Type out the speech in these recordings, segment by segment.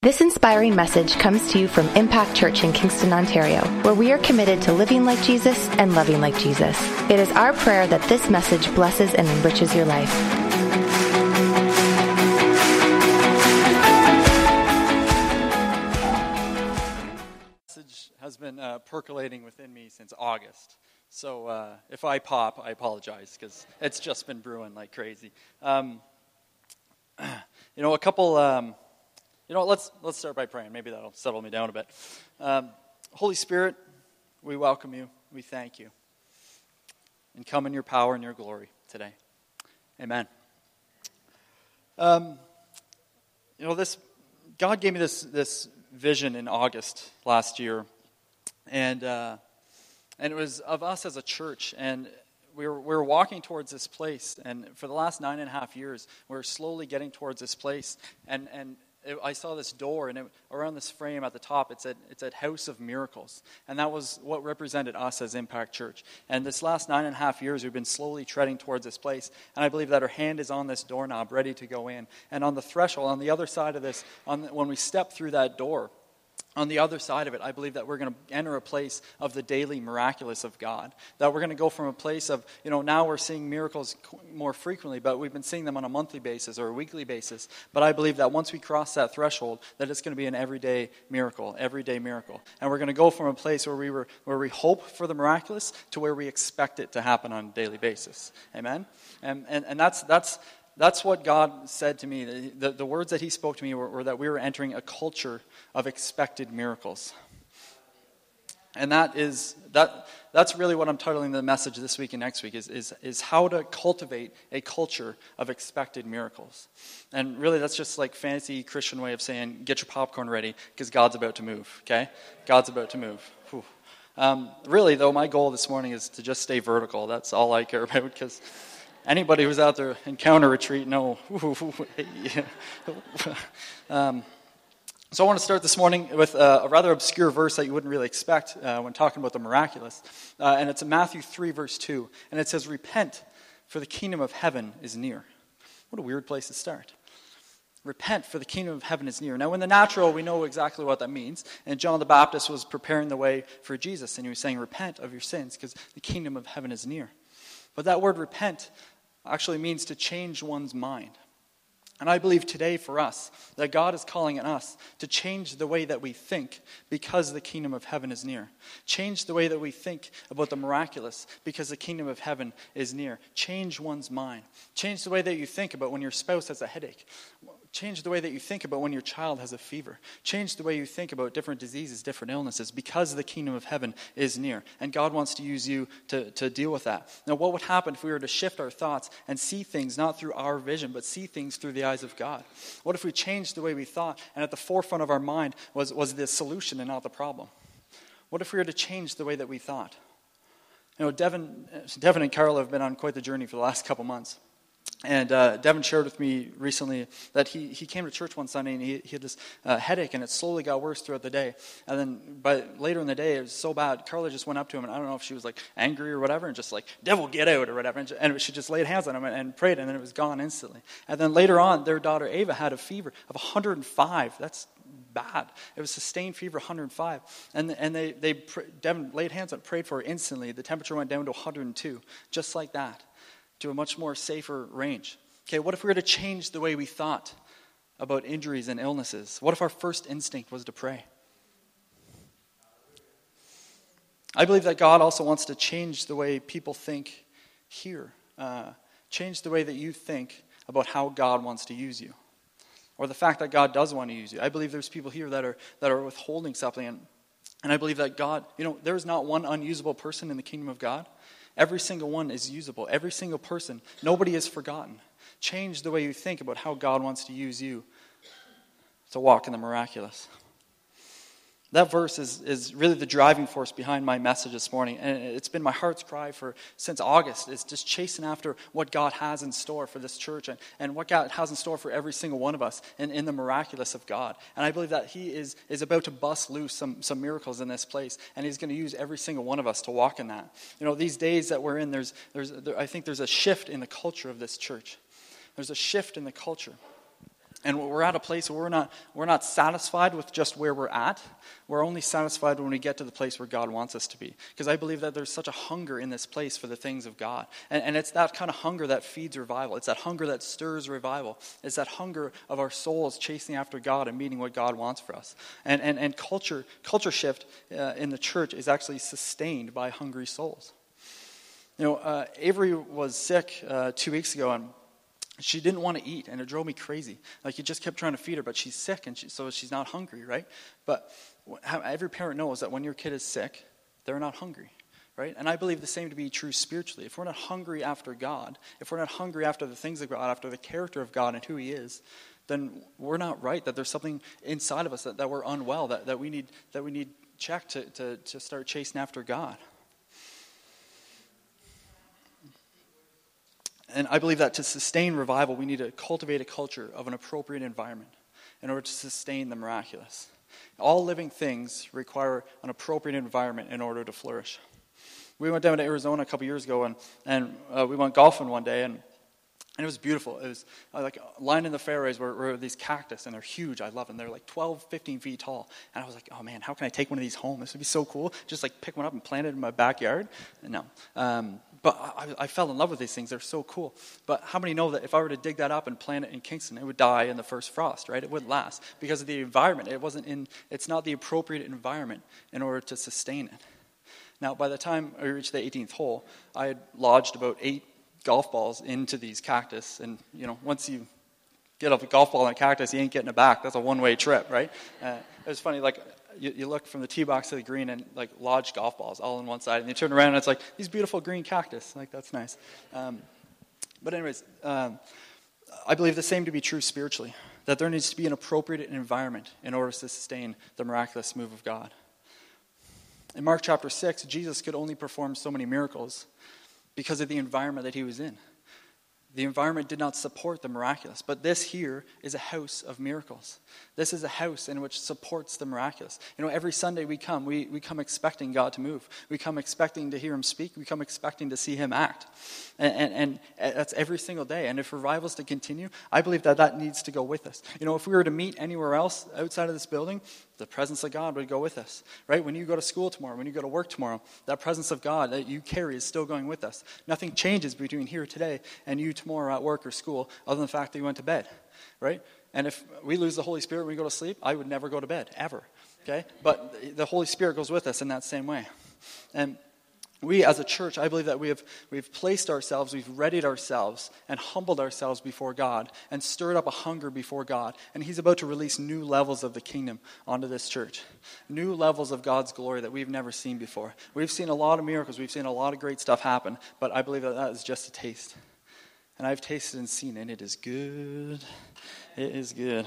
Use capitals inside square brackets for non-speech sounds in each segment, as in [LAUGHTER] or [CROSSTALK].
This inspiring message comes to you from Impact Church in Kingston, Ontario, where we are committed to living like Jesus and loving like Jesus. It is our prayer that this message blesses and enriches your life. message has been uh, percolating within me since August. So uh, if I pop, I apologize because it's just been brewing like crazy. Um, [CLEARS THROAT] you know, a couple. Um, you know, let's let's start by praying. Maybe that'll settle me down a bit. Um, Holy Spirit, we welcome you. We thank you, and come in your power and your glory today. Amen. Um, you know, this God gave me this this vision in August last year, and uh, and it was of us as a church, and we were, we were walking towards this place, and for the last nine and a half years, we are slowly getting towards this place, and and it, I saw this door, and it, around this frame at the top, it said, it said House of Miracles. And that was what represented us as Impact Church. And this last nine and a half years, we've been slowly treading towards this place. And I believe that our hand is on this doorknob, ready to go in. And on the threshold, on the other side of this, on the, when we step through that door, on the other side of it, I believe that we're going to enter a place of the daily miraculous of God. That we're going to go from a place of, you know, now we're seeing miracles more frequently, but we've been seeing them on a monthly basis or a weekly basis. But I believe that once we cross that threshold, that it's going to be an everyday miracle, everyday miracle. And we're going to go from a place where we, were, where we hope for the miraculous to where we expect it to happen on a daily basis. Amen? And, and, and that's, that's, that's what God said to me. The, the words that He spoke to me were, were, that we were entering a culture of expected miracles. And that is, that, that's really what I'm titling the message this week and next week is, is, is how to cultivate a culture of expected miracles. And really, that's just like fancy Christian way of saying, get your popcorn ready because God's about to move, okay? God's about to move. Um, really, though, my goal this morning is to just stay vertical. That's all I care [LAUGHS] about because anybody who's out there encounter retreat know. [LAUGHS] um, so I want to start this morning with a, a, rather obscure verse that you wouldn't really expect uh, when talking about the miraculous. Uh, and it's in Matthew 3, verse 2. And it says, Repent, for the kingdom of heaven is near. What a weird place to start. Repent, for the kingdom of heaven is near. Now, in the natural, we know exactly what that means. And John the Baptist was preparing the way for Jesus, and he was saying, Repent of your sins, because the kingdom of heaven is near. But that word repent actually means to change one's mind. And I believe today for us that God is calling on us to change the way that we think because the kingdom of heaven is near. Change the way that we think about the miraculous because the kingdom of heaven is near. Change one's mind. Change the way that you think about when your spouse has a headache. Change the way that you think about when your child has a fever. Change the way you think about different diseases, different illnesses, because the kingdom of heaven is near. And God wants to use you to, to deal with that. Now, what would happen if we were to shift our thoughts and see things not through our vision, but see things through the eyes of God? What if we changed the way we thought, and at the forefront of our mind was, was the solution and not the problem? What if we were to change the way that we thought? You know, Devin, Devin and Carol have been on quite the journey for the last couple months. And uh, Devin shared with me recently that he, he came to church one Sunday and he, he had this uh, headache and it slowly got worse throughout the day. And then, but later in the day, it was so bad. Carla just went up to him and I don't know if she was like angry or whatever and just like, devil, get out or whatever. And, and she just laid hands on him and, and, prayed and then it was gone instantly. And then later on, their daughter Ava had a fever of 105. That's bad. It was sustained fever, 105. And, and they, they, Devin laid hands on prayed for her instantly. The temperature went down to 102, just like that to a much more safer range. Okay, what if we were to change the way we thought about injuries and illnesses? What if our first instinct was to pray? I believe that God also wants to change the way people think here, uh, change the way that you think about how God wants to use you, or the fact that God does want to use you. I believe there's people here that are, that are withholding something, and, and I believe that God, you know, there is not one unusable person in the kingdom of God. Every single one is usable. Every single person. Nobody is forgotten. Change the way you think about how God wants to use you to walk in the miraculous. That verse is, is really the driving force behind my message this morning. And it's been my heart's cry for since August. It's just chasing after what God has in store for this church and, and what God has in store for every single one of us in, in the miraculous of God. And I believe that He is, is about to bust loose some, some miracles in this place. And He's going to use every single one of us to walk in that. You know, these days that we're in, there's, there's, there, I think there's a shift in the culture of this church. There's a shift in the culture. And we're at a place where we're not, we're not satisfied with just where we're at. We're only satisfied when we get to the place where God wants us to be. Because I believe that there's such a hunger in this place for the things of God. And, and it's that kind of hunger that feeds revival. It's that hunger that stirs revival. It's that hunger of our souls chasing after God and meeting what God wants for us. And, and, and culture, culture shift uh, in the church is actually sustained by hungry souls. You know, uh, Avery was sick uh, two weeks ago, and she didn't want to eat, and it drove me crazy. Like, you just kept trying to feed her, but she's sick, and she, so she's not hungry, right? But every parent knows that when your kid is sick, they're not hungry, right? And I believe the same to be true spiritually. If we're not hungry after God, if we're not hungry after the things of God, after the character of God and who He is, then we're not right, that there's something inside of us that, that we're unwell, that, that we need, that we need checked to, to, to start chasing after God. And I believe that to sustain revival, we need to cultivate a culture of an appropriate environment in order to sustain the miraculous. All living things require an appropriate environment in order to flourish. We went down to Arizona a couple years ago, and, and uh, we went golfing one day, and and it was beautiful. It was uh, like lined in the fairways were, were, these cactus, and they're huge. I love them. They're like 12, 15 feet tall. And I was like, oh man, how can I take one of these home? This would be so cool. Just like pick one up and plant it in my backyard. And no. Um, but I, I, fell in love with these things. They're so cool. But how many know that if I were to dig that up and plant it in Kingston, it would die in the first frost, right? It wouldn't last because of the environment. It wasn't in, it's not the appropriate environment in order to sustain it. Now, by the time I reached the 18th hole, I had lodged about eight golf balls into these cactus. And, you know, once you get a golf ball in a cactus, you ain't getting it back. That's a one way trip, right? Uh, it was funny, like, you, you, look from the tee box to the green and, like, lodged golf balls all on one side. And you turn around and it's like, these beautiful green cactus. Like, that's nice. Um, but, anyways, um, I believe the same to be true spiritually that there needs to be an appropriate environment in order to sustain the miraculous move of God. In Mark chapter 6, Jesus could only perform so many miracles because of the environment that he was in. The environment did not support the miraculous, but this here is a house of miracles. This is a house in which supports the miraculous. You know, every Sunday we come, we, we come expecting God to move. We come expecting to hear Him speak. We come expecting to see Him act. And, and, and uh, that's every single day. And if revival is to continue, I believe that that needs to go with us. You know, if we were to meet anywhere else outside of this building, the presence of God would go with us, right? When you go to school tomorrow, when you go to work tomorrow, that presence of God that you carry is still going with us. Nothing changes between here today and you tomorrow at work or school other than the fact that you went to bed, right? And if we lose the Holy Spirit when we go to sleep, I would never go to bed, ever. Okay? But the Holy Spirit goes with us in that same way. And we as a church, I believe that we have we've placed ourselves, we've readied ourselves and humbled ourselves before God and stirred up a hunger before God. And He's about to release new levels of the kingdom onto this church. New levels of God's glory that we've never seen before. We've seen a lot of miracles, we've seen a lot of great stuff happen, but I believe that that is just a taste. And I've tasted and seen, and it is good. It is good.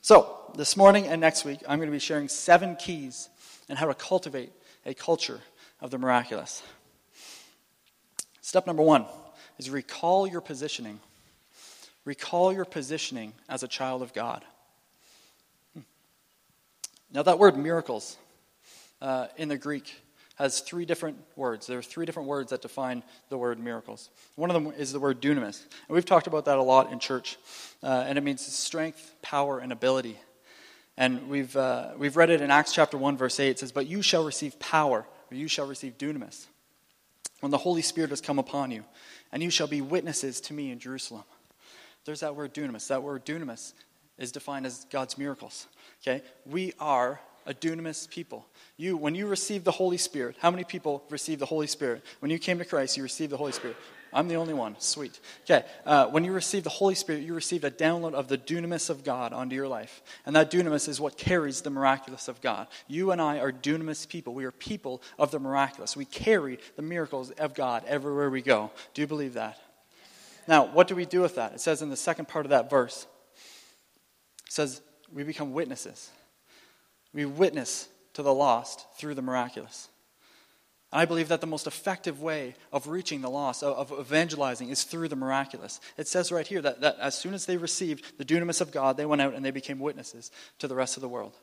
So, this morning and next week, I'm going to be sharing seven keys on how to cultivate a culture of the miraculous. Step number one is recall your positioning. Recall your positioning as a child of God. Hmm. Now, that word miracles uh, in the Greek has three different words. There are three different words that define the word miracles. One of them is the word dunamis. And we've talked about that a lot in church. Uh, and it means strength, power, and ability. And we've, uh, we've read it in Acts chapter 1, verse 8. It says, But you shall receive power, or you shall receive dunamis, when the Holy Spirit has come upon you, and you shall be witnesses to me in Jerusalem. There's that word dunamis. That word dunamis is defined as God's miracles. Okay? We are a dunamis people. You, when you receive the Holy Spirit, how many people received the Holy Spirit? When you came to Christ, you received the Holy Spirit. I'm the only one. Sweet. Okay. Uh, when you received the Holy Spirit, you received a download of the dunamis of God onto your life. And that dunamis is what carries the miraculous of God. You and I are dunamis people. We are people of the miraculous. We carry the miracles of God everywhere we go. Do you believe that? Now, what do we do with that? It says in the second part of that verse, it says, we become witnesses. We witness to the lost through the miraculous. And I believe that the most effective way of reaching the lost, of, evangelizing, is through the miraculous. It says right here that, that as soon as they received the dunamis of God, they went out and they became witnesses to the rest of the world.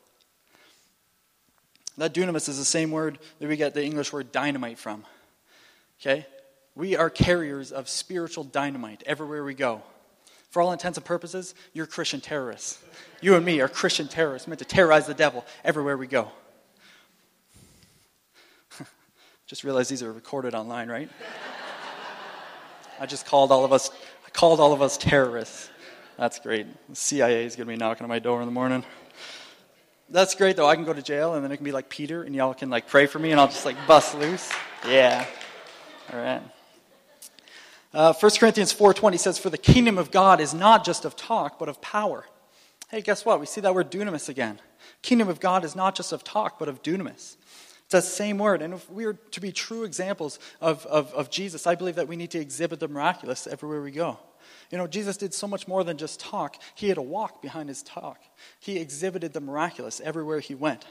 That dunamis is the same word that we get the English word dynamite from. Okay? We are carriers of spiritual dynamite everywhere we go. For all intents and purposes, you're Christian terrorists. You and me are Christian terrorists meant to terrorize the devil everywhere we go. [LAUGHS] just realized these are recorded online, right? I just called all of us I called all of us terrorists. That's great. The CIA is going to be knocking on my door in the morning. That's great though. I can go to jail and then it can be like Peter and y'all can like pray for me and I'll just like bust loose. Yeah. All right. Uh, 1 Corinthians 4.20 says, For the kingdom of God is not just of talk, but of power. Hey, guess what? We see that word dunamis again. Kingdom of God is not just of talk, but of dunamis. It's that same word. And if we are to be true examples of, of, of Jesus, I believe that we need to exhibit the miraculous everywhere we go. You know, Jesus did so much more than just talk. He had a walk behind his talk. He exhibited the miraculous everywhere he went.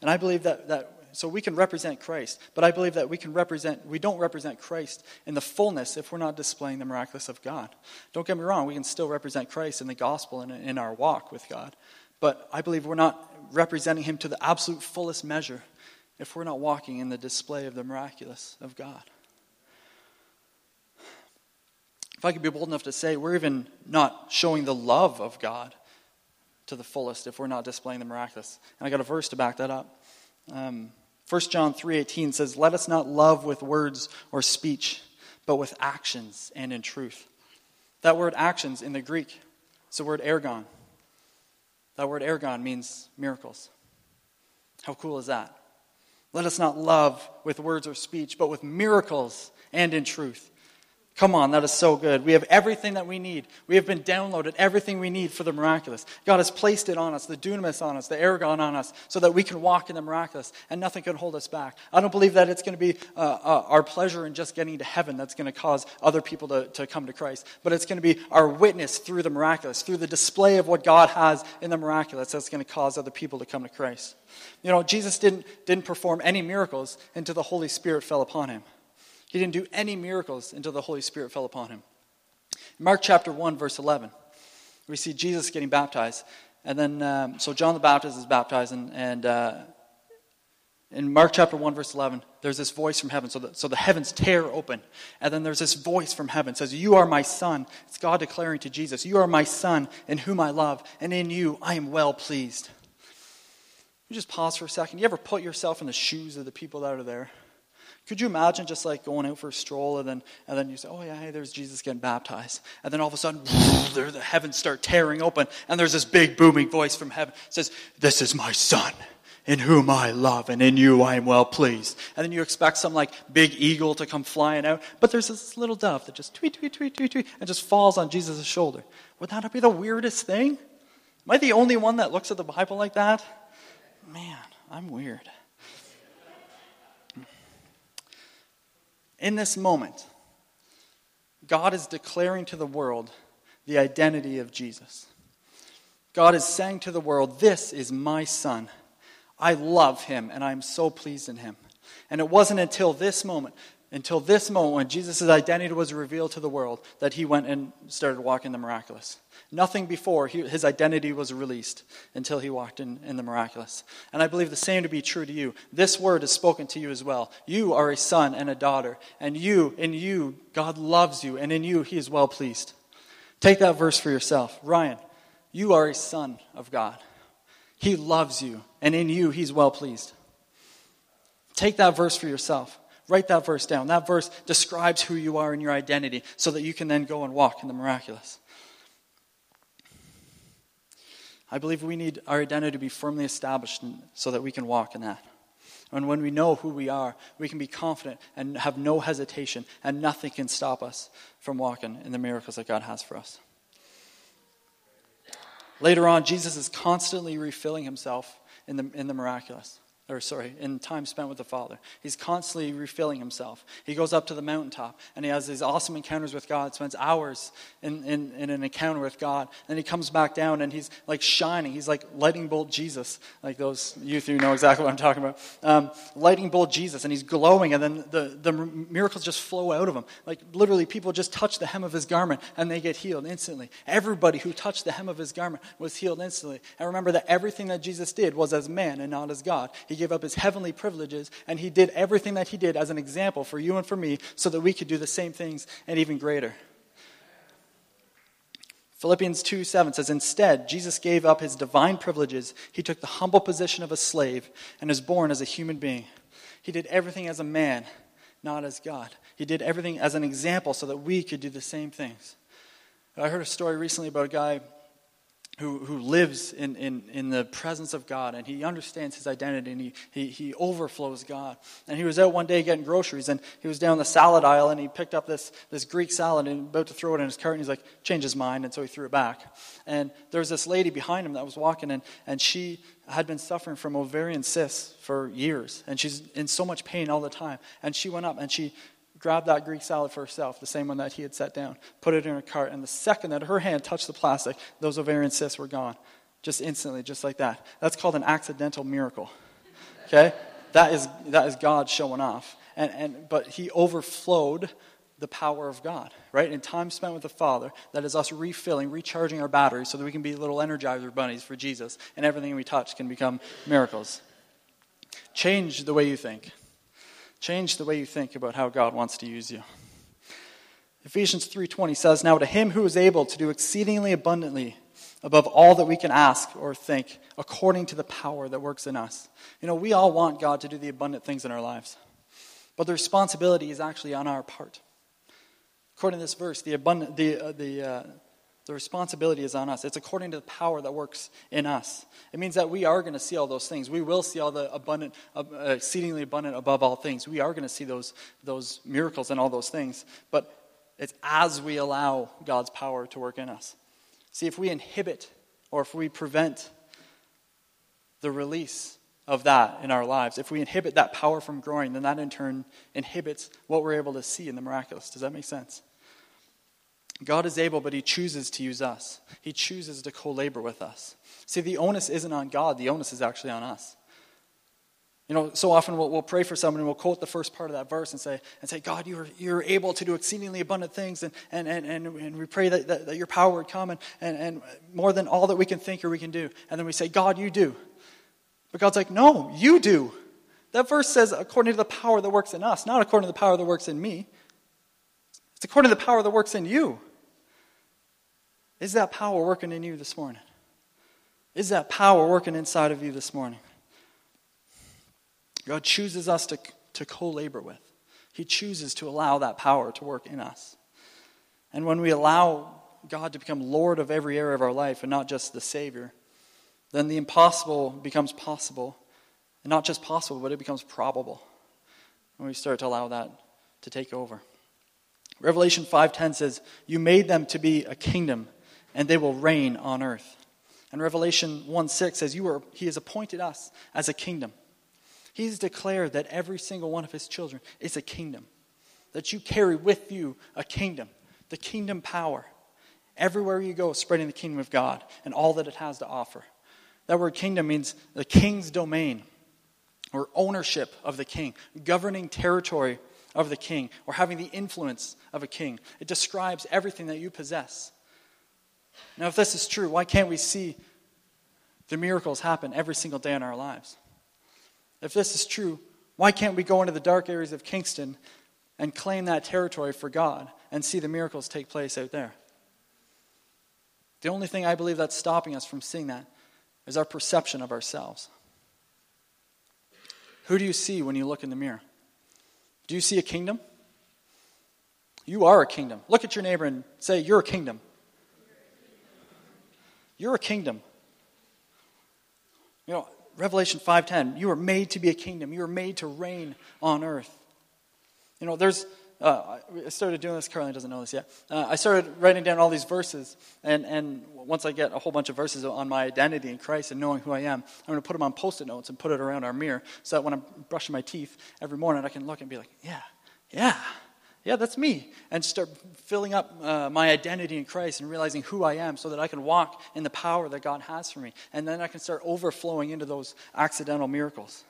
And I believe that, that so we can represent Christ, but I believe that we can represent, we don't represent Christ in the fullness if we're not displaying the miraculous of God. Don't get me wrong, we can still represent Christ in the gospel and in our walk with God. But I believe we're not representing him to the absolute fullest measure if we're not walking in the display of the miraculous of God. If I could be bold enough to say, we're even not showing the love of God to the fullest if we're not displaying the miraculous. And I got a verse to back that up. Um, 1 John 3:18 says, "Let us not love with words or speech, but with actions and in truth." That word actions in the Greek is the word ergon. That word ergon means miracles. How cool is that? Let us not love with words or speech, but with miracles and in truth. Come on, that is so good. We have everything that we need. We have been downloaded everything we need for the miraculous. God has placed it on us, the dunamis on us, the ergon on us, so that we can walk in the miraculous, and nothing can hold us back. I don't believe that it's going to be uh, uh, our pleasure in just getting to heaven that's going to cause other people to, to come to Christ, but it's going to be our witness through the miraculous, through the display of what God has in the miraculous that's going to cause other people to come to Christ. You know, Jesus didn't, didn't perform any miracles until the Holy Spirit fell upon him. He didn't do any miracles until the Holy Spirit fell upon him. Mark chapter 1, verse 11, we see Jesus getting baptized. And then, um, so John the Baptist is baptized, and, and uh, in Mark chapter 1, verse 11, there's this voice from heaven. So the, so the heavens tear open. And then there's this voice from heaven says, You are my son. It's God declaring to Jesus, You are my son in whom I love, and in you I am well pleased. You just pause for a second. You ever put yourself in the shoes of the people that are there? Could you imagine just like going out for a stroll and then, and then you say, oh yeah, hey, there's Jesus getting baptized. And then all of a sudden, [LAUGHS] the heavens start tearing open and there's this big booming voice from heaven says, this is my son in whom I love and in you I am well pleased. And then you expect some like big eagle to come flying out. But there's this little dove that just tweet, tweet, tweet, tweet, tweet, and just falls on Jesus' shoulder. Would that not be the weirdest thing? Am I the only one that looks at the Bible like that? Man, I'm weird. In this moment, God is declaring to the world the identity of Jesus. God is saying to the world, This is my son. I love him, and I am so pleased in him. And it wasn't until this moment until this moment when Jesus' identity was revealed to the world that he went and started walking the miraculous. Nothing before he, his identity was released until he walked in, in the miraculous. And I believe the same to be true to you. This word is spoken to you as well. You are a son and a daughter, and you, in you, God loves you, and in you, he is well pleased. Take that verse for yourself. Ryan, you are a son of God. He loves you, and in you, he's well pleased. Take that verse for yourself. Write that verse down. That verse describes who you are and your identity so that you can then go and walk in the miraculous. I believe we need our identity to be firmly established so that we can walk in that. And when we know who we are, we can be confident and have no hesitation, and nothing can stop us from walking in the miracles that God has for us. Later on, Jesus is constantly refilling himself in the, in the miraculous or sorry, in time spent with the Father. He's constantly refilling himself. He goes up to the mountaintop and he has these awesome encounters with God, spends hours in, in, in an encounter with God. Then he comes back down and he's like shining. He's like lightning bolt Jesus, like those youth who know exactly what I'm talking about. Um, lightning bolt Jesus, and he's glowing, and then the, the miracles just flow out of him. Like literally, people just touch the hem of his garment and they get healed instantly. Everybody who touched the hem of his garment was healed instantly. And remember that everything that Jesus did was as man and not as God. He he gave up his heavenly privileges, and he did everything that he did as an example for you and for me so that we could do the same things and even greater. Philippians 2 7 says, Instead, Jesus gave up his divine privileges. He took the humble position of a slave and was born as a human being. He did everything as a man, not as God. He did everything as an example so that we could do the same things. I heard a story recently about a guy who, who lives in, in, in the presence of God and he understands his identity and he, he, he overflows God. And he was out one day getting groceries and he was down the salad aisle and he picked up this, this Greek salad and about to throw it in his cart and he's like, change his mind. And so he threw it back. And there was this lady behind him that was walking and, and she had been suffering from ovarian cysts for years and she's in so much pain all the time. And she went up and she grabbed that Greek salad for herself, the same one that he had set down, put it in her cart, and the second that her hand touched the plastic, those ovarian cysts were gone. Just instantly, just like that. That's called an accidental miracle. Okay? That is, that is God showing off. And, and, but he overflowed the power of God, right? In time spent with the Father, that is us refilling, recharging our batteries so that we can be little energizer bunnies for Jesus, and everything we touch can become miracles. Change the way you think. Change the way you think about how God wants to use you. Ephesians 3:20 says, "Now to him who is able to do exceedingly abundantly above all that we can ask or think, according to the power that works in us." You know, we all want God to do the abundant things in our lives. But the responsibility is actually on our part. According to this verse, the abundant the uh, the uh, the responsibility is on us. It's according to the power that works in us. It means that we are going to see all those things. We will see all the abundant, uh, exceedingly abundant above all things. We are going to see those, those miracles and all those things. But it's as we allow God's power to work in us. See, if we inhibit or if we prevent the release of that in our lives, if we inhibit that power from growing, then that in turn inhibits what we're able to see in the miraculous. Does that make sense? God is able, but He chooses to use us. He chooses to co labor with us. See, the onus isn't on God, the onus is actually on us. You know, so often we'll, we'll pray for someone and we'll quote the first part of that verse and say, and say God, you're, you're able to do exceedingly abundant things, and, and, and, and, we pray that, that, that, your power would come and, and, and more than all that we can think or we can do. And then we say, God, you do. But God's like, no, you do. That verse says, according to the power that works in us, not according to the power that works in me. It's according to the power that works in you. Is that power working in you this morning? Is that power working inside of you this morning? God chooses us to, to co labor with. He chooses to allow that power to work in us. And when we allow God to become Lord of every area of our life and not just the Savior, then the impossible becomes possible. And not just possible, but it becomes probable when we start to allow that to take over. Revelation 5:10 says, "You made them to be a kingdom, and they will reign on earth." And Revelation 1:6 says, "You are he has appointed us as a kingdom." He's declared that every single one of his children is a kingdom. That you carry with you a kingdom, the kingdom power. Everywhere you go, spreading the kingdom of God and all that it has to offer. That word kingdom means the king's domain or ownership of the king, governing territory of the king or having the influence of a king. It describes everything that you possess. Now, if this is true, why can't we see the miracles happen every single day in our lives? If this is true, why can't we go into the dark areas of Kingston and claim that territory for God and see the miracles take place out there? The only thing I believe that's stopping us from seeing that is our perception of ourselves. Who do you see when you look in the mirror? Do you see a kingdom? You are a kingdom. Look at your neighbor and say, You're a kingdom. You're a kingdom. You know, Revelation 5:10, you are made to be a kingdom. You are made to reign on earth. You know, there's uh, I started doing this. Caroline doesn't know this yet. Uh, I started writing down all these verses, and, and once I get a whole bunch of verses on my identity in Christ and knowing who I am, I'm going to put them on post-it notes and put it around our mirror, so that when I'm brushing my teeth every morning, I can look and be like, yeah, yeah, yeah, that's me. And start filling up uh, my identity in Christ and realizing who I am so that I can walk in the power that God has for me. And then I can start overflowing into those accidental miracles.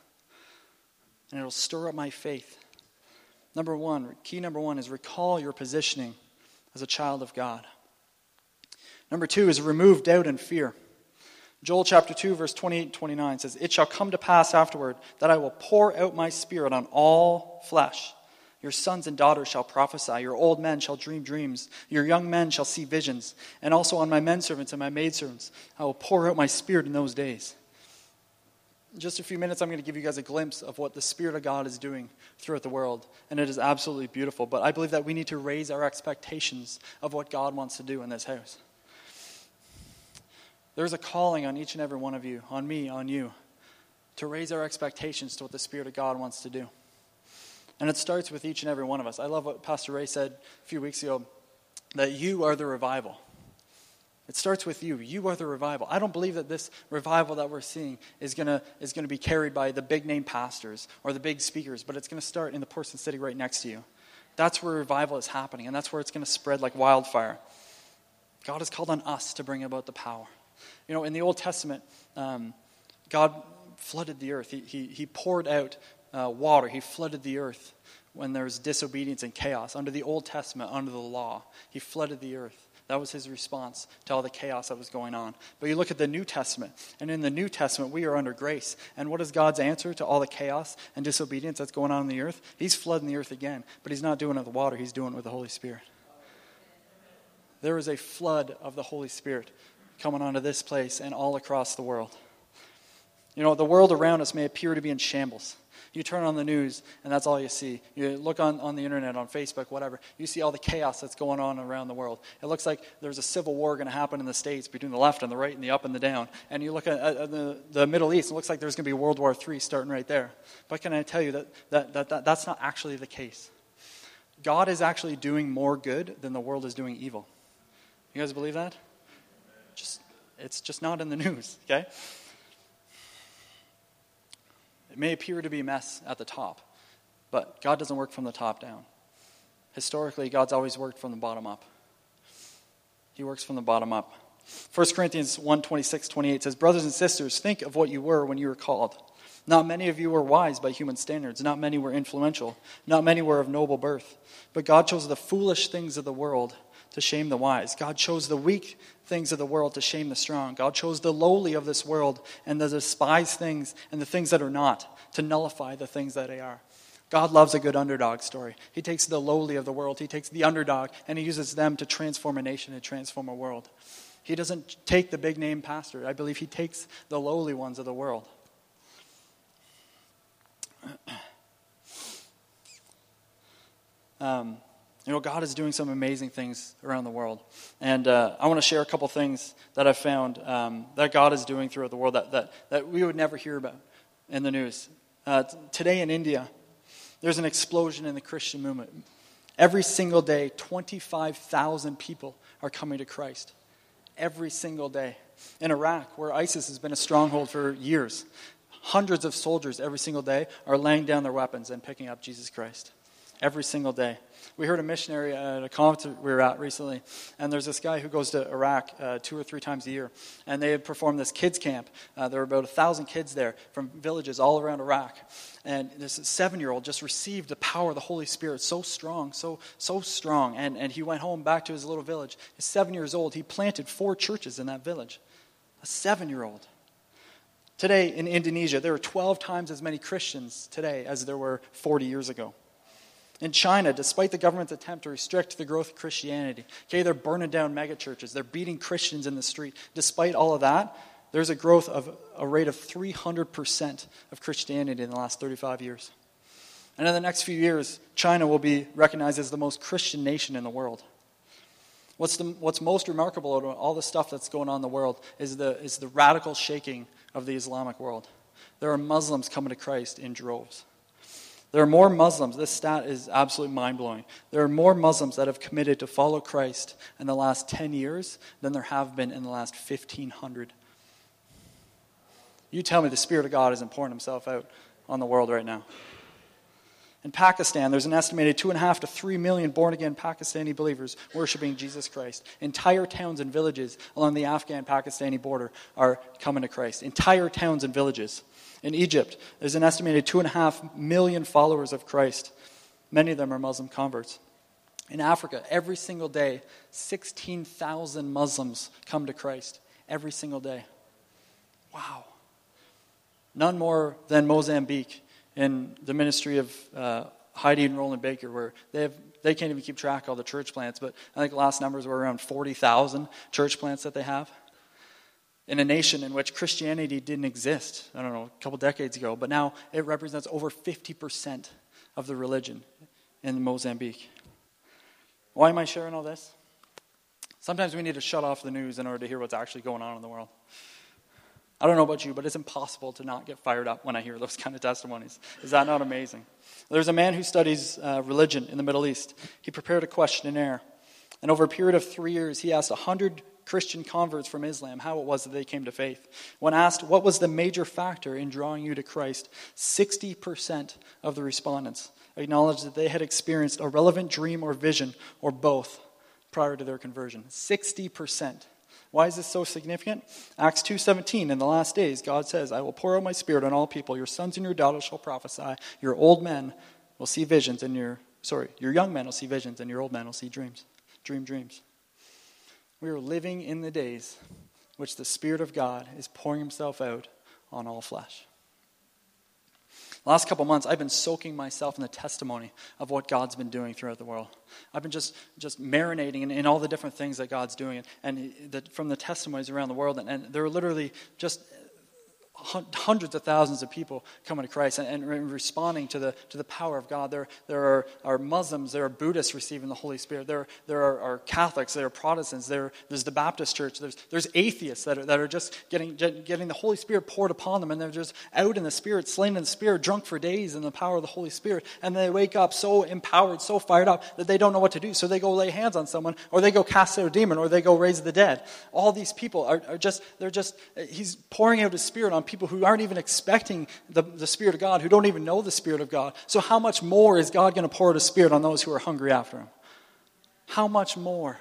And it'll stir up my faith. Number one, key number one is recall your positioning as a child of God. Number two is remove doubt and fear. Joel chapter 2, verse 28 29 says, It shall come to pass afterward that I will pour out my spirit on all flesh. Your sons and daughters shall prophesy. Your old men shall dream dreams. Your young men shall see visions. And also on my men servants and my maidservants, I will pour out my spirit in those days. In just a few minutes, I'm going to give you guys a glimpse of what the Spirit of God is doing throughout the world. And it is absolutely beautiful. But I believe that we need to raise our expectations of what God wants to do in this house. There's a calling on each and every one of you, on me, on you, to raise our expectations to what the Spirit of God wants to do. And it starts with each and every one of us. I love what Pastor Ray said a few weeks ago that you are the revival. It starts with you. You are the revival. I don't believe that this revival that we're seeing is going to is gonna be carried by the big name pastors or the big speakers, but it's going to start in the person sitting right next to you. That's where revival is happening, and that's where it's going to spread like wildfire. God has called on us to bring about the power. You know, in the Old Testament, um, God flooded the earth, He, he, he poured out uh, water, He flooded the earth when there was disobedience and chaos. Under the Old Testament, under the law, He flooded the earth. That was his response to all the chaos that was going on. But you look at the New Testament, and in the New Testament, we are under grace. And what is God's answer to all the chaos and disobedience that's going on in the earth? He's flooding the earth again, but he's not doing it with water, he's doing it with the Holy Spirit. There is a flood of the Holy Spirit coming onto this place and all across the world. You know, the world around us may appear to be in shambles. You turn on the news, and that's all you see. You look on, on the internet, on Facebook, whatever. You see all the chaos that's going on around the world. It looks like there's a civil war going to happen in the States between the left and the right and the up and the down. And you look at, at the, the Middle East, it looks like there's going to be World War III starting right there. But can I tell you that, that, that, that that's not actually the case? God is actually doing more good than the world is doing evil. You guys believe that? Just, it's just not in the [LAUGHS] news, okay? It may appear to be a mess at the top, but God doesn't work from the top down. Historically, God's always worked from the bottom up. He works from the bottom up. 1 Corinthians 1 26, 28 says, Brothers and sisters, think of what you were when you were called. Not many of you were wise by human standards. Not many were influential. Not many were of noble birth. But God chose the foolish things of the world to shame the wise. God chose the weak things of the world to shame the strong. God chose the lowly of this world and the despised things and the things that are not to nullify the things that they are. God loves a good underdog story. He takes the lowly of the world, he takes the underdog, and he uses them to transform a nation and transform a world. He doesn't take the big name pastor. I believe he takes the lowly ones of the world. [CLEARS THROAT] Um, you know, God is doing some amazing things around the world. And uh, I want to share a couple things that I've found um, that God is doing throughout the world that, that, that we would never hear about in the news. Uh, t- today in India, there's an explosion in the Christian movement. Every single day, 25,000 people are coming to Christ. Every single day. In Iraq, where ISIS has been a stronghold for years, hundreds of soldiers every single day are laying down their weapons and picking up Jesus Christ. Every single day. We heard a missionary at a conference we were at recently, and there's this guy who goes to Iraq uh, two or three times a year, and they had performed this kids camp. Uh, there were about a thousand kids there from villages all around Iraq, and this seven-year-old just received the power of the Holy Spirit so strong, so so strong, and and he went home back to his little village. He's seven years old. He planted four churches in that village. A seven-year-old. Today in Indonesia, there are 12 times as many Christians today as there were 40 years ago. In China, despite the government's attempt to restrict the growth of Christianity, okay, they're burning down megachurches, they're beating Christians in the street. Despite all of that, there's a growth of a rate of 300% of Christianity in the last 35 years. And in the next few years, China will be recognized as the most Christian nation in the world. What's, the, what's most remarkable about all the stuff that's going on in the world is the, is the radical shaking of the Islamic world. There are Muslims coming to Christ in droves. There are more Muslims, this stat is absolutely mind blowing. There are more Muslims that have committed to follow Christ in the last 10 years than there have been in the last 1,500. You tell me the Spirit of God isn't pouring himself out on the world right now. In Pakistan, there's an estimated two and a half to three million born again Pakistani believers worshiping Jesus Christ. Entire towns and villages along the Afghan Pakistani border are coming to Christ. Entire towns and villages. In Egypt, there's an estimated two and a half million followers of Christ. Many of them are Muslim converts. In Africa, every single day, 16,000 Muslims come to Christ. Every single day. Wow. None more than Mozambique in the ministry of uh, Heidi and Rolland Baker, where they have they can't even keep track of all the church plants, but I think the last numbers were around 40,000 church plants that they have. In a nation in which Christianity didn't exist, I don't know, a couple decades ago, but now it represents over 50% of the religion in Mozambique. Why am I sharing all this? Sometimes we need to shut off the news in order to hear what's actually going on in the world. I don't know about you, but it's impossible to not get fired up when I hear those [LAUGHS] kind of testimonies. Is that not amazing? There's a man who studies uh, religion in the Middle East. He prepared a questionnaire. And over a period of three years, he asked 100 Christian converts from Islam how it was that they came to faith. When asked what was the major factor in drawing you to Christ, 60% of the respondents acknowledged that they had experienced a relevant dream or vision or both prior to their conversion. 60%. Why is this so significant? Acts 2:17 in the last days God says, "I will pour out my spirit on all people. Your sons and your daughters shall prophesy. Your old men will see visions and your sorry, your young men will see visions and your old men will see dreams. Dream dreams." We are living in the days which the spirit of God is pouring himself out on all flesh. Last couple months, I've been soaking myself in the testimony of what God's been doing throughout the world. I've been just, just marinating in, in all the different things that God's doing, and, and the, from the testimonies around the world. And, and there are literally just hundreds of thousands of people coming to Christ and, and, responding to the, to the power of God. There, there are, are Muslims, there are Buddhists receiving the Holy Spirit, there, there are, are Catholics, there are Protestants, there, there's the Baptist church, there's, there's atheists that are, that are just getting, getting the Holy Spirit poured upon them, and they're just out in the Spirit, slain in the Spirit, drunk for days in the power of the Holy Spirit. And they wake up so empowered, so fired up that they don't know what to do. So they go lay hands on someone, or they go cast out a demon, or they go raise the dead. All these people are, are just, they're just, he's pouring out his Spirit on people who aren't even expecting the, the Spirit of God, who don't even know the Spirit of God. So, how much more is God going to pour out Spirit on those who are hungry after Him? How much more?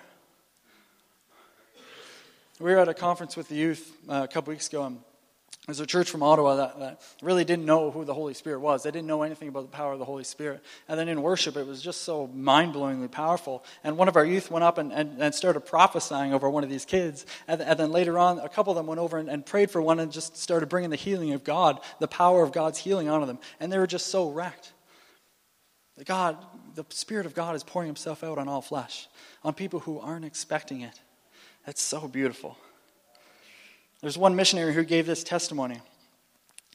We were at a conference with the youth uh, a couple weeks ago, and there's a church from Ottawa that, that, really didn't know who the Holy Spirit was. They didn't know anything about the power of the Holy Spirit. And then in worship, it was just so mind blowingly powerful. And one of our youth went up and, and, and started prophesying over one of these kids. And, and, then later on, a couple of them went over and, and prayed for one and just started bringing the healing of God, the power of God's healing onto them. And they were just so wrecked. God, the Spirit of God is pouring Himself out on all flesh, on people who aren't expecting it. That's so beautiful. There's one missionary who gave this testimony.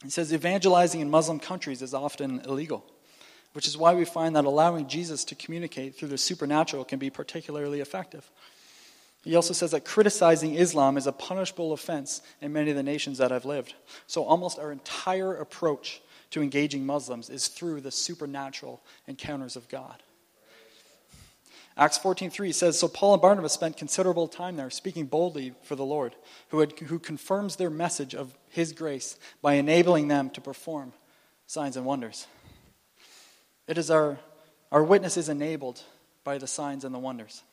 He says, Evangelizing in Muslim countries is often illegal, which is why we find that allowing Jesus to communicate through the supernatural can be particularly effective. He also says that criticizing Islam is a punishable offense in many of the nations that I've lived. So almost our entire approach to engaging Muslims is through the supernatural encounters of God. Acts 14:3 says, "So Paul and Barnabas spent considerable time there, speaking boldly for the Lord, who, had, who confirms their message of his grace by enabling them to perform signs and wonders." It is our, our witness is enabled by the signs and the wonders.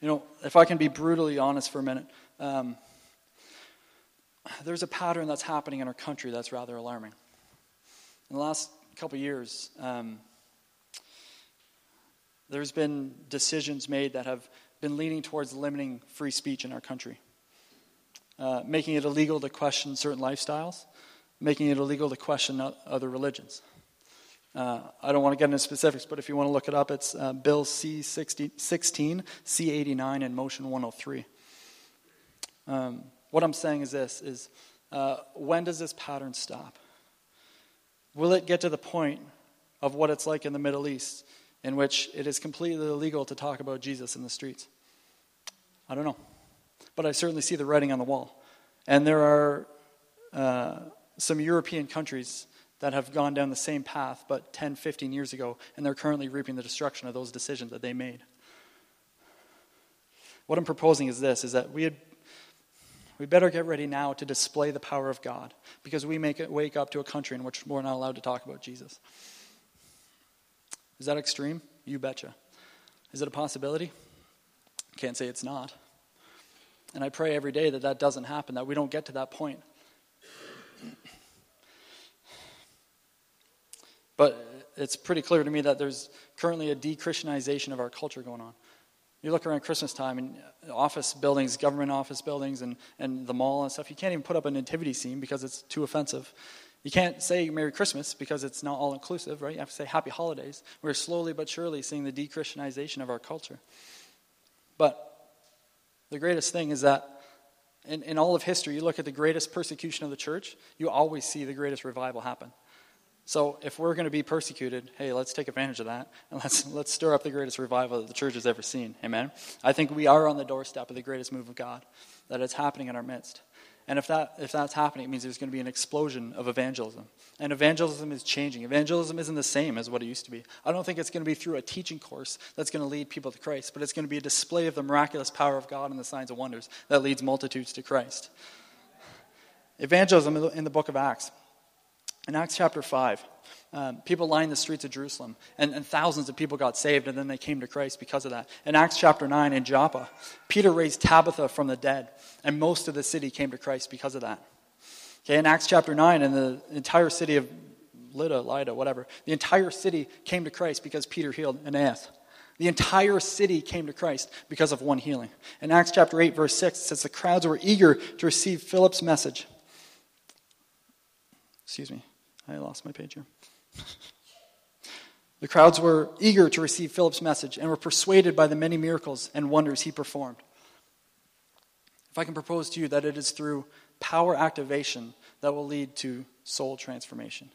You know, if I can be brutally honest for a minute, um, there's a pattern that's happening in our country that's rather alarming. In the last couple years, um, there's been decisions made that have been leaning towards limiting free speech in our country, uh, making it illegal to question certain lifestyles, making it illegal to question other religions. Uh, I don't want to get into specifics, but if you want to look it up, it's uh, Bill C 16, C 89, and Motion 103. Um, what I'm saying is this: is uh, when does this pattern stop? Will it get to the point of what it's like in the Middle East, in which it is completely illegal to talk about Jesus in the streets? I don't know. But I certainly see the writing on the wall. And there are uh, some European countries that have gone down the same path, but 10, 15 years ago, and they're currently reaping the destruction of those decisions that they made. What I'm proposing is this is that we had we better get ready now to display the power of God because we make it wake up to a country in which we're not allowed to talk about Jesus. Is that extreme? You betcha. Is it a possibility? Can't say it's not. And I pray every day that that doesn't happen, that we don't get to that point. But it's pretty clear to me that there's currently a de Christianization of our culture going on. You look around Christmas time and office buildings, government office buildings, and, and the mall and stuff, you can't even put up a nativity scene because it's too offensive. You can't say Merry Christmas because it's not all inclusive, right? You have to say Happy Holidays. We're slowly but surely seeing the de Christianization of our culture. But the greatest thing is that in, in all of history, you look at the greatest persecution of the church, you always see the greatest revival happen. So if we're going to be persecuted, hey, let's take advantage of that and let's let's stir up the greatest revival that the church has ever seen. Amen. I think we are on the doorstep of the greatest move of God that is happening in our midst. And if, that, if that's happening, it means there's going to be an explosion of evangelism. And evangelism is changing. Evangelism isn't the same as what it used to be. I don't think it's going to be through a teaching course that's going to lead people to Christ, but it's going to be a display of the miraculous power of God and the signs and wonders that leads multitudes to Christ. Evangelism in the book of Acts. In Acts chapter 5, um, people lined the streets of Jerusalem, and, and, thousands of people got saved, and then they came to Christ because of that. In Acts chapter 9, in Joppa, Peter raised Tabitha from the dead, and most of the city came to Christ because of that. Okay, in Acts chapter 9, in the entire city of Lydda, Lydda, whatever, the entire city came to Christ because Peter healed Aeneas. The entire city came to Christ because of one healing. In Acts chapter 8, verse 6, it says the crowds were eager to receive Philip's message. Excuse me, I lost my page here. The crowds were eager to receive Philip's message and were persuaded by the many miracles and wonders he performed. If I can propose to you that it is through power activation that will lead to soul transformation.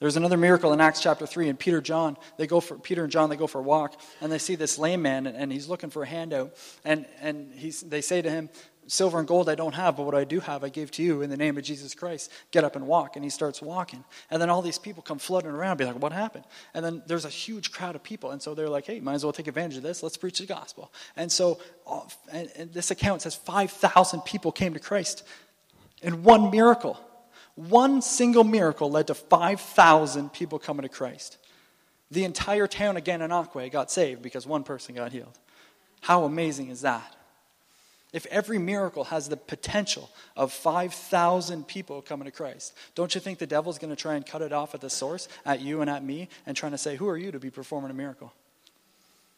There's another miracle in Acts chapter 3, and Peter John, they go for Peter and John, they go for a walk, and they see this lame man, and, he's looking for a handout. And, and he's, they say to him, Silver and gold I don't have, but what I do have I give to you in the name of Jesus Christ. Get up and walk. And he starts walking. And then all these people come flooding around, be like, what happened? And then there's a huge crowd of people. And so they're like, hey, might as well take advantage of this. Let's preach the gospel. And so uh, and, this account says 5,000 people came to Christ in one miracle. One single miracle led to 5,000 people coming to Christ. The entire town of Gananoque got saved because one person got healed. How amazing is that? If every miracle has the potential of 5,000 people coming to Christ, don't you think the devil's going to try and cut it off at the source, at you and at me, and trying to say, Who are you to be performing a miracle?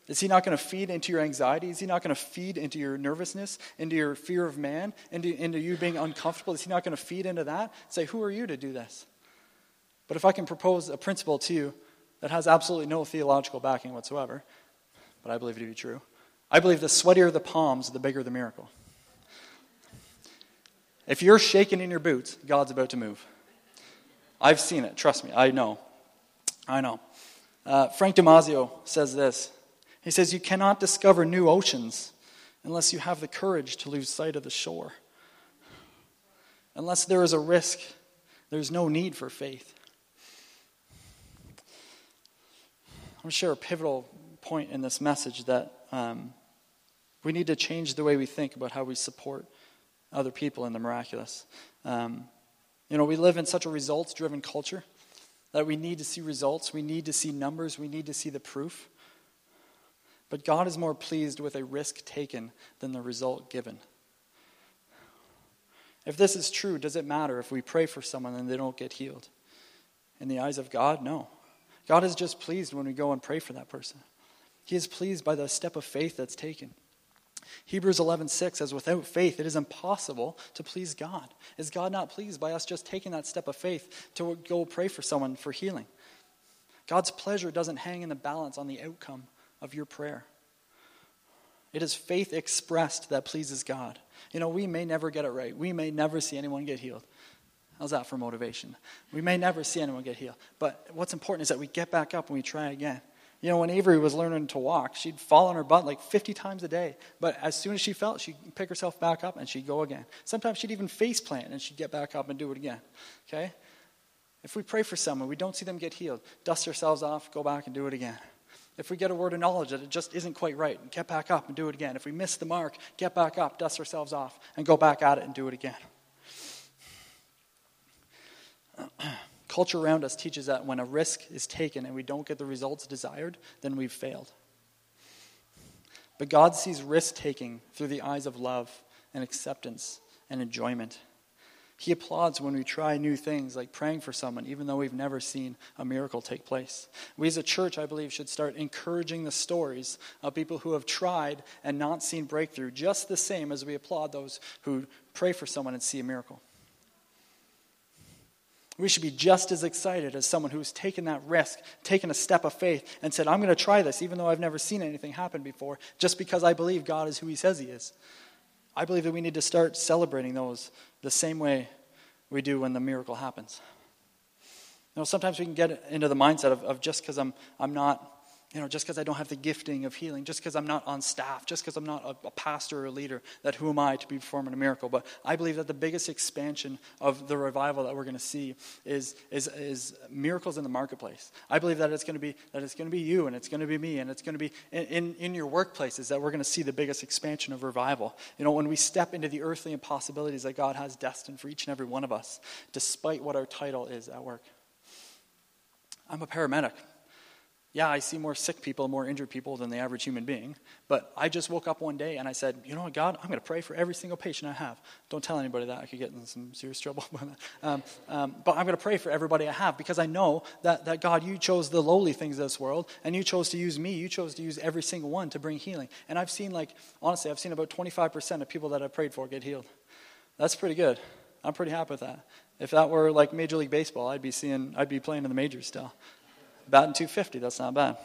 Is he not going to feed into your anxiety? Is he not going to feed into your nervousness, into your fear of man, into, into you being uncomfortable? Is he not going to feed into that? Say, Who are you to do this? But if I can propose a principle to you that has absolutely no theological backing whatsoever, but I believe it to be true, I believe the sweatier the palms, the bigger the miracle. If you're shaking in your boots, God's about to move. I've seen it. Trust me. I know. I know. Uh, Frank Damazio says this. He says, You cannot discover new oceans unless you have the courage to lose sight of the shore. Unless there is a risk, there's no need for faith. I'm going to share a pivotal point in this message that um, we need to change the way we think about how we support other people in the miraculous. Um, you know, we live in such a results driven culture that we need to see results, we need to see numbers, we need to see the proof. But God is more pleased with a risk taken than the result given. If this is true, does it matter if we pray for someone and they don't get healed? In the eyes of God, no. God is just pleased when we go and pray for that person. He is pleased by the step of faith that's taken. Hebrews 11:6 says without faith it is impossible to please God. Is God not pleased by us just taking that step of faith to go pray for someone for healing? God's pleasure doesn't hang in the balance on the outcome of your prayer. It is faith expressed that pleases God. You know, we may never get it right. We may never see anyone get healed. How's that for motivation? We may never see anyone get healed. But what's important is that we get back up and we try again. You know, when Avery was learning to walk, she'd fall on her butt like 50 times a day. But as soon as she fell, she'd pick herself back up and she'd go again. Sometimes she'd even face plant and she'd get back up and do it again. Okay? If we pray for someone, we don't see them get healed, dust ourselves off, go back and do it again. If we get a word of knowledge that it just isn't quite right, get back up and do it again. If we miss the mark, get back up, dust ourselves off, and go back at it and do it again. [CLEARS THROAT] Culture around us teaches that when a risk is taken and we don't get the results desired, then we've failed. But God sees risk taking through the eyes of love and acceptance and enjoyment. He applauds when we try new things like praying for someone, even though we've never seen a miracle take place. We as a church, I believe, should start encouraging the stories of people who have tried and not seen breakthrough, just the same as we applaud those who pray for someone and see a miracle. We should be just as excited as someone who's taken that risk, taken a step of faith, and said, I'm going to try this, even though I've never seen anything happen before, just because I believe God is who He says He is. I believe that we need to start celebrating those the same way we do when the miracle happens. You know, sometimes we can get into the mindset of, of just because I'm, I'm not you know, just because I don't have the gifting of healing, just because I'm not on staff, just because I'm not a, a, pastor or a leader, that who am I to be performing a miracle? But I believe that the biggest expansion of the revival that we're going to see is, is, is miracles in the marketplace. I believe that it's going to be that it's going to be you and it's going to be me and it's going to be in, in, in your workplaces that we're going to see the biggest expansion of revival. You know, when we step into the earthly impossibilities that God has destined for each and every one of us, despite what our title is at work. I'm a paramedic. Yeah, I see more sick people, more injured people than the average human being. But I just woke up one day and I said, you know what, God, I'm going to pray for every single patient I have. Don't tell anybody that. I could get in some serious [LAUGHS] trouble. um, um, but I'm going to pray for everybody I have because I know that, that, God, you chose the lowly things of this world and you chose to use me. You chose to use every single one to bring healing. And I've seen, like, honestly, I've seen about 25% of people that I've prayed for get healed. That's pretty good. I'm pretty happy with that. If that were like Major League Baseball, I'd be seeing, I'd be playing in the majors still batting 250. That's not bad.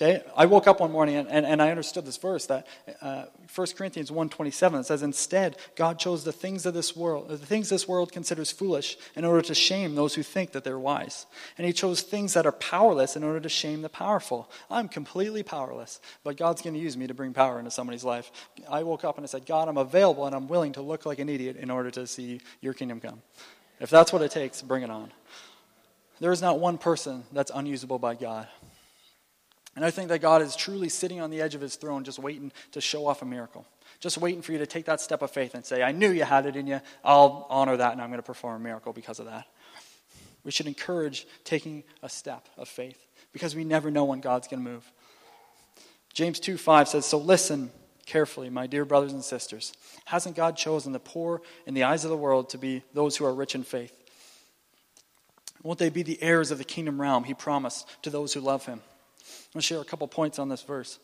Okay, I woke up one morning and, and, and I understood this verse that uh, 1 Corinthians 1.27 says, Instead, God chose the things of this world, the things this world considers foolish in order to shame those who think that they're wise. And he chose things that are powerless in order to shame the powerful. I'm completely powerless, but God's going to use me to bring power into somebody's life. I woke up and I said, God, I'm available and I'm willing to look like an idiot in order to see your kingdom come. If that's what it takes, bring it on. There is not one person that's unusable by God. And I think that God is truly sitting on the edge of his throne, just waiting to show off a miracle. Just waiting for you to take that step of faith and say, I knew you had it in you. I'll honor that and I'm going to perform a miracle because of that. We should encourage taking a step of faith because we never know when God's going to move. James 2 5 says, So listen carefully, my dear brothers and sisters. Hasn't God chosen the poor in the eyes of the world to be those who are rich in faith? Won't they be the heirs of the kingdom realm he promised to those who love him? I'll share a couple points on this verse.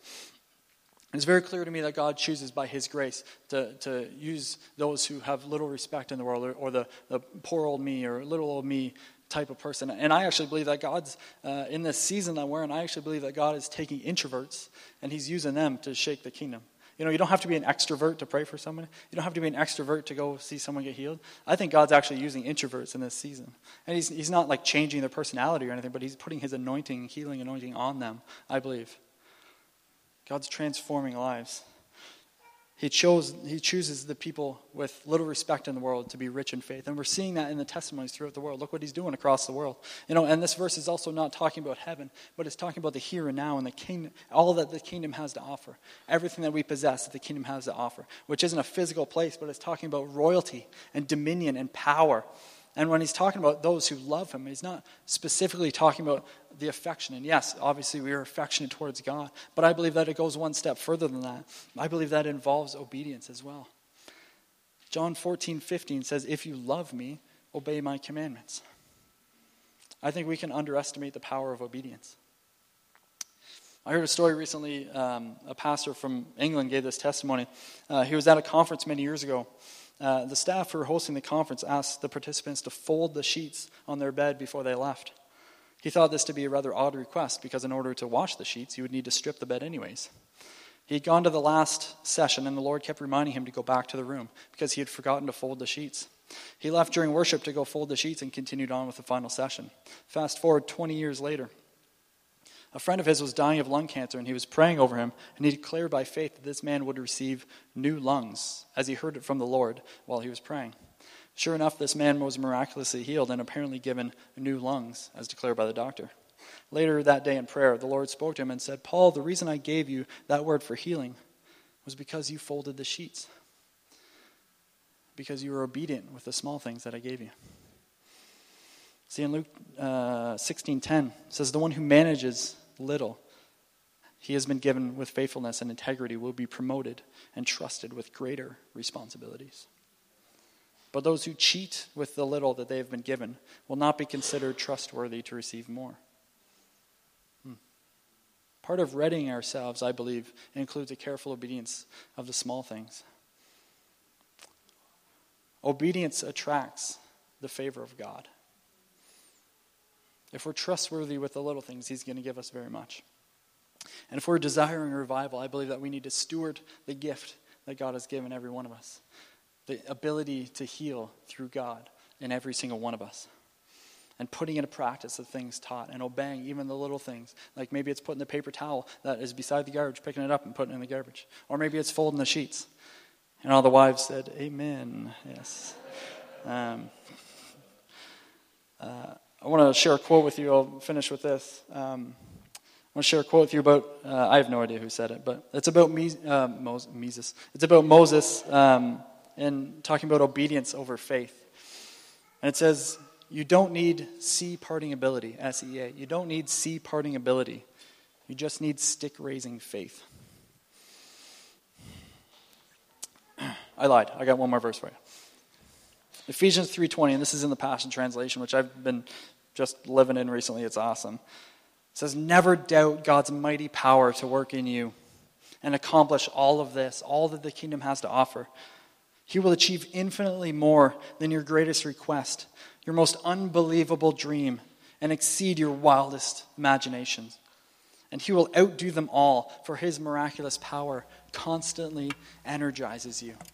It's very clear to me that God chooses by His grace to, to use those who have little respect in the world, or, or the, the poor old me, or little old me type of person. And I actually believe that God's, uh, in this season that we're in, I actually believe that God is taking introverts and He's using them to shake the kingdom. You know, you don't have to be an extrovert to pray for someone. You don't have to be an extrovert to go see someone get healed. I think God's actually using introverts in this season. And he's, he's not like changing their personality or anything, but he's putting his anointing, healing anointing on them, I believe. God's transforming lives. He, chose, he chooses the people with little respect in the world to be rich in faith. And we're seeing that in the testimonies throughout the world. Look what he's doing across the world. You know, and this verse is also not talking about heaven, but it's talking about the here and now and the kingdom, all that the kingdom has to offer. Everything that we possess that the kingdom has to offer, which isn't a physical place, but it's talking about royalty and dominion and power and when he's talking about those who love him, he's not specifically talking about the affection. And yes, obviously we are affectionate towards God, but I believe that it goes one step further than that. I believe that involves obedience as well. John 14, 15 says, If you love me, obey my commandments. I think we can underestimate the power of obedience. I heard a story recently. Um, a pastor from England gave this testimony. Uh, he was at a conference many years ago uh, the staff who were hosting the conference asked the participants to fold the sheets on their bed before they left. He thought this to be a rather odd request because, in order to wash the sheets, you would need to strip the bed anyways. He had gone to the last session, and the Lord kept reminding him to go back to the room because he had forgotten to fold the sheets. He left during worship to go fold the sheets and continued on with the final session. Fast forward 20 years later. A friend of his was dying of lung cancer, and he was praying over him, and he declared by faith that this man would receive new lungs, as he heard it from the Lord while he was praying. Sure enough, this man was miraculously healed and apparently given new lungs, as declared by the doctor. Later that day in prayer, the Lord spoke to him and said, Paul, the reason I gave you that word for healing was because you folded the sheets, because you were obedient with the small things that I gave you. See, in Luke uh, 16.10, says, The one who manages little, he has been given with faithfulness and integrity will be promoted and trusted with greater responsibilities. But those who cheat with the little that they have been given will not be considered trustworthy to receive more. Hmm. Part of readying ourselves, I believe, includes a careful obedience of the small things. Obedience attracts the favor of God. If we're trustworthy with the little things, He's going to give us very much. And if we're desiring revival, I believe that we need to steward the gift that God has given every one of us the ability to heal through God in every single one of us. And putting into practice the things taught and obeying even the little things. Like maybe it's putting the paper towel that is beside the garbage, picking it up and putting it in the garbage. Or maybe it's folding the sheets. And all the wives said, Amen. Yes. Um, uh, I want to share a quote with you. I'll finish with this. Um, I want to share a quote with you about, uh, I have no idea who said it, but it's about uh, Moses. It's about Moses um, and talking about obedience over faith. And it says, you don't need sea parting ability, S E A. You don't need sea parting ability. You just need stick raising faith. [CLEARS THROAT] I lied. I got one more verse for you. Ephesians 3:20 and this is in the Passion translation which I've been just living in recently. It's awesome. It says, Never doubt God's mighty power to work in you and accomplish all of this, all that the kingdom has to offer. He will achieve infinitely more than your greatest request, your most unbelievable dream, and exceed your wildest imaginations. And he will outdo them all, for his miraculous power constantly energizes you.